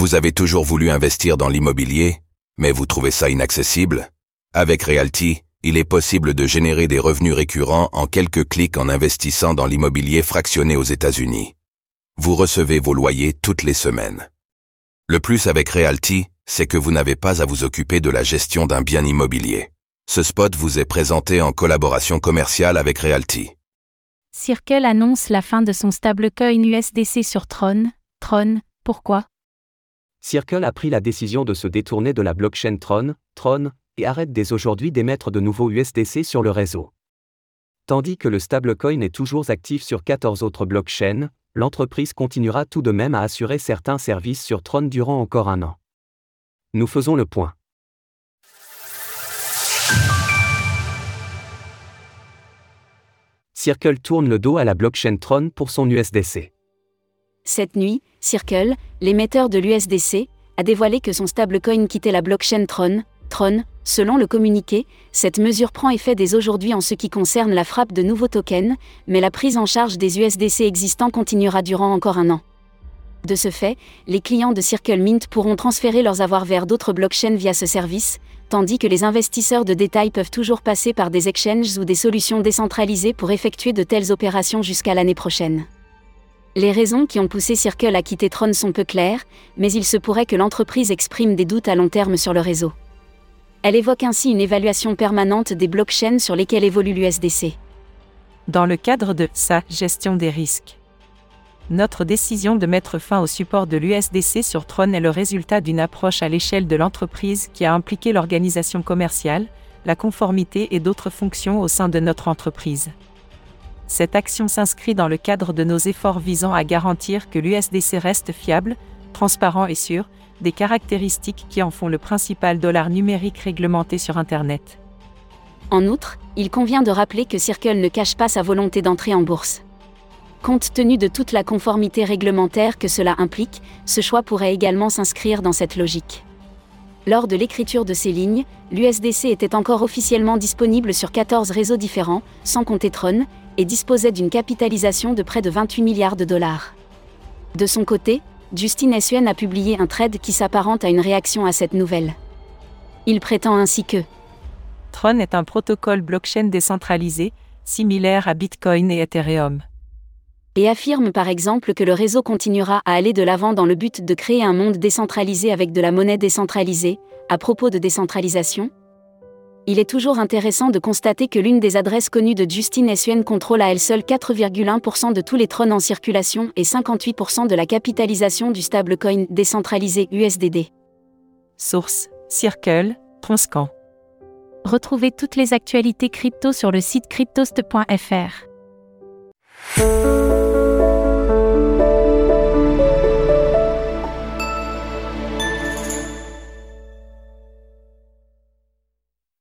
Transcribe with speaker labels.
Speaker 1: Vous avez toujours voulu investir dans l'immobilier, mais vous trouvez ça inaccessible? Avec Realty, il est possible de générer des revenus récurrents en quelques clics en investissant dans l'immobilier fractionné aux États-Unis. Vous recevez vos loyers toutes les semaines. Le plus avec Realty, c'est que vous n'avez pas à vous occuper de la gestion d'un bien immobilier. Ce spot vous est présenté en collaboration commerciale avec Realty.
Speaker 2: Circle annonce la fin de son stablecoin USDC sur Tron. Tron, pourquoi?
Speaker 3: Circle a pris la décision de se détourner de la blockchain Tron, Tron, et arrête dès aujourd'hui d'émettre de nouveaux USDC sur le réseau. Tandis que le stablecoin est toujours actif sur 14 autres blockchains, l'entreprise continuera tout de même à assurer certains services sur Tron durant encore un an. Nous faisons le point. Circle tourne le dos à la blockchain Tron pour son USDC.
Speaker 4: Cette nuit, Circle, l'émetteur de l'USDC, a dévoilé que son stablecoin quittait la blockchain Tron. Tron, selon le communiqué, cette mesure prend effet dès aujourd'hui en ce qui concerne la frappe de nouveaux tokens, mais la prise en charge des USDC existants continuera durant encore un an. De ce fait, les clients de Circle Mint pourront transférer leurs avoirs vers d'autres blockchains via ce service, tandis que les investisseurs de détail peuvent toujours passer par des exchanges ou des solutions décentralisées pour effectuer de telles opérations jusqu'à l'année prochaine. Les raisons qui ont poussé Circle à quitter Tron sont peu claires, mais il se pourrait que l'entreprise exprime des doutes à long terme sur le réseau. Elle évoque ainsi une évaluation permanente des blockchains sur lesquelles évolue l'USDC.
Speaker 5: Dans le cadre de sa gestion des risques. Notre décision de mettre fin au support de l'USDC sur Tron est le résultat d'une approche à l'échelle de l'entreprise qui a impliqué l'organisation commerciale, la conformité et d'autres fonctions au sein de notre entreprise. Cette action s'inscrit dans le cadre de nos efforts visant à garantir que l'USDC reste fiable, transparent et sûr, des caractéristiques qui en font le principal dollar numérique réglementé sur Internet.
Speaker 4: En outre, il convient de rappeler que Circle ne cache pas sa volonté d'entrer en bourse. Compte tenu de toute la conformité réglementaire que cela implique, ce choix pourrait également s'inscrire dans cette logique. Lors de l'écriture de ces lignes, l'USDC était encore officiellement disponible sur 14 réseaux différents, sans compter Tron, et disposait d'une capitalisation de près de 28 milliards de dollars. De son côté, Justin Suen a publié un trade qui s'apparente à une réaction à cette nouvelle. Il prétend ainsi que
Speaker 5: Tron est un protocole blockchain décentralisé, similaire à Bitcoin et Ethereum
Speaker 4: et affirme par exemple que le réseau continuera à aller de l'avant dans le but de créer un monde décentralisé avec de la monnaie décentralisée. À propos de décentralisation, il est toujours intéressant de constater que l'une des adresses connues de Justin Suen contrôle à elle seule 4,1% de tous les trônes en circulation et 58% de la capitalisation du stablecoin décentralisé USDD.
Speaker 5: Source Circle, Tronscan.
Speaker 2: Retrouvez toutes les actualités crypto sur le site cryptost.fr.